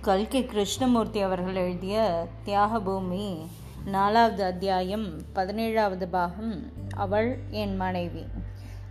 கல்கி கிருஷ்ணமூர்த்தி அவர்கள் எழுதிய தியாகபூமி நாலாவது அத்தியாயம் பதினேழாவது பாகம் அவள் என் மனைவி.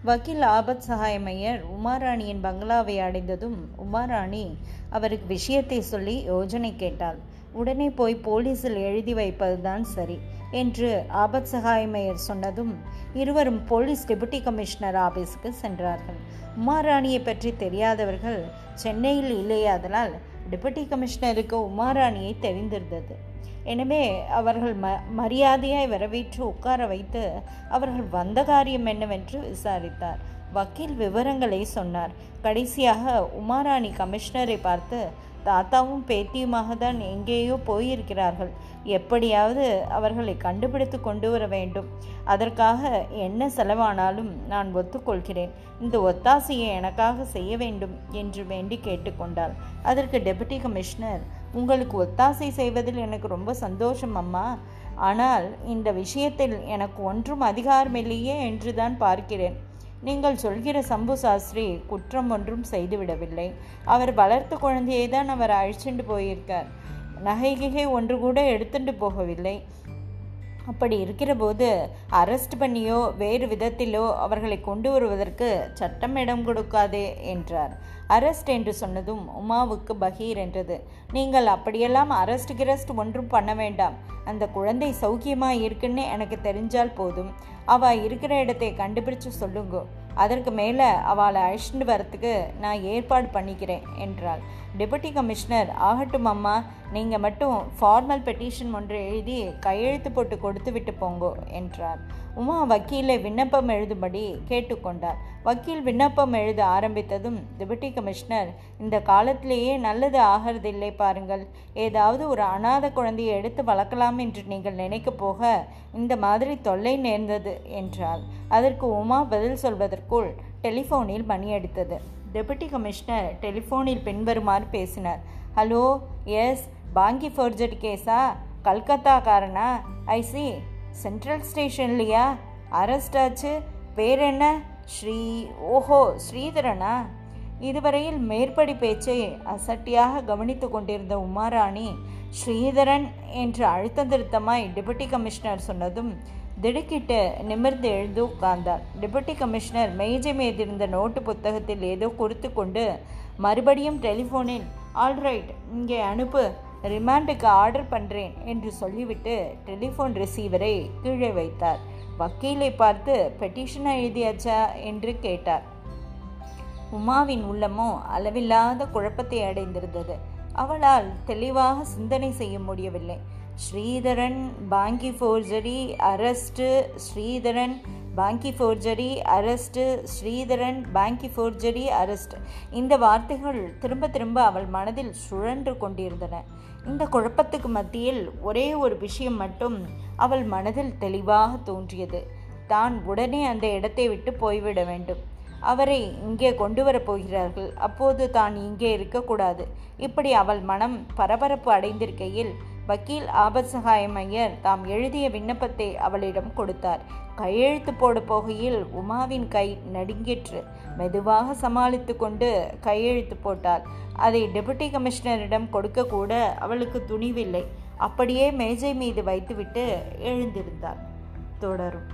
வக்கீல் ஆபத் சகாயமையர் உமாராணியின் பங்களாவை அடைந்ததும் உமாராணி அவருக்கு விஷயத்தை சொல்லி யோஜனை கேட்டாள். உடனே போய் போலீஸில் எழுதி வைப்பதுதான் சரி என்று ஆபத் சகாயமையர் சொன்னதும் இருவரும் போலீஸ் டெபுட்டி கமிஷனர் ஆபீஸுக்கு சென்றார்கள். உமாராணியை பற்றி தெரியாதவர்கள் சென்னையில் இல்லையாதலால் டெபுட்டி கமிஷனருக்கு உமாராணியை தெரிந்திருந்தது. எனவே அவர்கள் ம மரியாதையாய் வரவேற்று உட்கார வைத்து அவர்கள் வந்த காரியம் என்னவென்று விசாரித்தார். வக்கீல் விவரங்களை சொன்னார். கடைசியாக உமாராணி கமிஷனரை பார்த்து தாத்தாவும் பேத்தியுமாக தான் எங்கேயோ போயிருக்கிறார்கள். எப்படியாவது அவர்களை கண்டுபிடித்து கொண்டு வர வேண்டும். அதற்காக என்ன செலவானாலும் நான் ஒத்துக்கொள்கிறேன். இந்த ஒத்தாசையை எனக்காக செய்ய வேண்டும் என்று வேண்டி கேட்டுக்கொண்டாள் அதற்கு டெபுட்டி கமிஷனர் உங்களுக்கு ஒத்தாசை செய்வதில் எனக்கு ரொம்ப சந்தோஷம் அம்மா. ஆனால் இந்த விஷயத்தில் எனக்கு ஒன்றும் அதிகாரமில்லையே என்று தான் பார்க்கிறேன். நீங்கள் சொல்கிற சம்பு சாஸ்திரி குற்றம் ஒன்றும் செய்துவிடவில்லை. அவர் வளர்த்த குழந்தையை தான் அவர் அழிச்சுண்டு போயிருக்கார். நகைகிகை ஒன்று கூட எடுத்துட்டு போகவில்லை. அப்படி இருக்கிற போது அரெஸ்ட் பண்ணியோ வேறு விதத்திலோ அவர்களை கொண்டு வருவதற்கு சட்டம் இடம் கொடுக்காதே என்றார். அரெஸ்ட் என்று சொன்னதும் உமாவுக்கு பகீர் என்றது. நீங்கள் அப்படியெல்லாம் அரெஸ்ட் கிரெஸ்ட் ஒன்றும் பண்ண வேண்டாம். அந்த குழந்தை சௌக்கியமாக இருக்குன்னு எனக்கு தெரிஞ்சால் போதும். அவள் இருக்கிற இடத்தை கண்டுபிடிச்சு சொல்லுங்க. அதற்கு மேலே அவளை அழைச்சிட்டு வரத்துக்கு நான் ஏற்பாடு பண்ணிக்கிறேன் என்றாள். டெபுட்டி கமிஷனர் ஆகட்டும் அம்மா நீங்கள் மட்டும் ஃபார்மல் பெட்டிஷன் ஒன்று எழுதி கையெழுத்து போட்டு கொடுத்து விட்டு போங்கோ என்றார். உமா வக்கீலை விண்ணப்பம் எழுதும்படி கேட்டுக்கொண்டார். வக்கீல் விண்ணப்பம் எழுத ஆரம்பித்ததும் டெபுட்டி கமிஷனர் இந்த காலத்திலேயே நல்லது ஆகிறதில்லை பாருங்கள். ஏதாவது ஒரு அனாத குழந்தையை எடுத்து வளர்க்கலாம் என்று நீங்கள் நினைக்க போக இந்த மாதிரி தொல்லை நேர்ந்தது என்றார் அதற்கு உமா பதில் சொல்வதற்கு சொல்வதற்குள் டெலிஃபோனில் மணி டெபுட்டி கமிஷனர் டெலிஃபோனில் பின்வருமாறு பேசினார். ஹலோ எஸ் பாங்கி ஃபோர்ஜரி கேஸா? கல்கத்தாக்காரனா? ஐ சி சென்ட்ரல் ஸ்டேஷன்லையா? அரெஸ்ட் ஆச்சு. பேர் என்ன ஸ்ரீ ஓஹோ ஸ்ரீதரனா? இதுவரையில் மேற்படி பேச்சை அசட்டியாக கவனித்து கொண்டிருந்த உமாராணி ஸ்ரீதரன் என்று அழுத்த திருத்தமாய் டெபுட்டி கமிஷனர் சொன்னதும் திடுக்கிட்டு நிமிர்ந்து எழுந்து உட்கார்ந்தார். டெபுட்டி கமிஷனர் மேஜை மீதிருந்த நோட்டு புத்தகத்தில் ஏதோ கொடுத்து கொண்டு மறுபடியும் டெலிஃபோனில் ஆல்ரைட் இங்கே அனுப்பு ரிமாண்டுக்கு ஆர்டர் பண்ணுறேன் என்று சொல்லிவிட்டு டெலிஃபோன் ரிசீவரை கீழே வைத்தார். வக்கீலை பார்த்து பெட்டிஷனை எழுதியாச்சா? என்று கேட்டார். உமாவின் உள்ளமோ அளவில்லாத குழப்பத்தை அடைந்திருந்தது. அவளால் தெளிவாக சிந்தனை செய்ய முடியவில்லை. Sridharan bank forgery arrest Sridharan bank forgery arrest Sridharan bank forgery arrest இந்த வார்த்தைகள் திரும்ப திரும்ப அவள் மனதில் சுழன்று கொண்டிருந்தன. இந்த குழப்பத்துக்கு மத்தியில் ஒரே ஒரு விஷயம் மட்டும் அவள் மனதில் தெளிவாக தோன்றியது. தான் உடனே அந்த இடத்தை விட்டு போய்விட வேண்டும். அவரை இங்கே கொண்டு வரப்போகிறார்கள் அப்போது தான் இங்கே இருக்கக்கூடாது. இப்படி அவள் மனம் பரபரப்பு அடைந்திருக்கையில் வக்கீல் ஆபத் சகாயம் ஐயர் தாம் எழுதிய விண்ணப்பத்தை அவளிடம் கொடுத்தார். கையெழுத்து போட போகையில் உமாவின் கை நடுங்கிற்று. மெதுவாக சமாளித்து கொண்டு கையெழுத்து போட்டாள். அதை டெபுட்டி கமிஷனரிடம் கொடுக்க கூட அவளுக்கு துணிவில்லை. அப்படியே மேஜை மீது வைத்துவிட்டு எழுந்திருந்தாள். தொடரும்.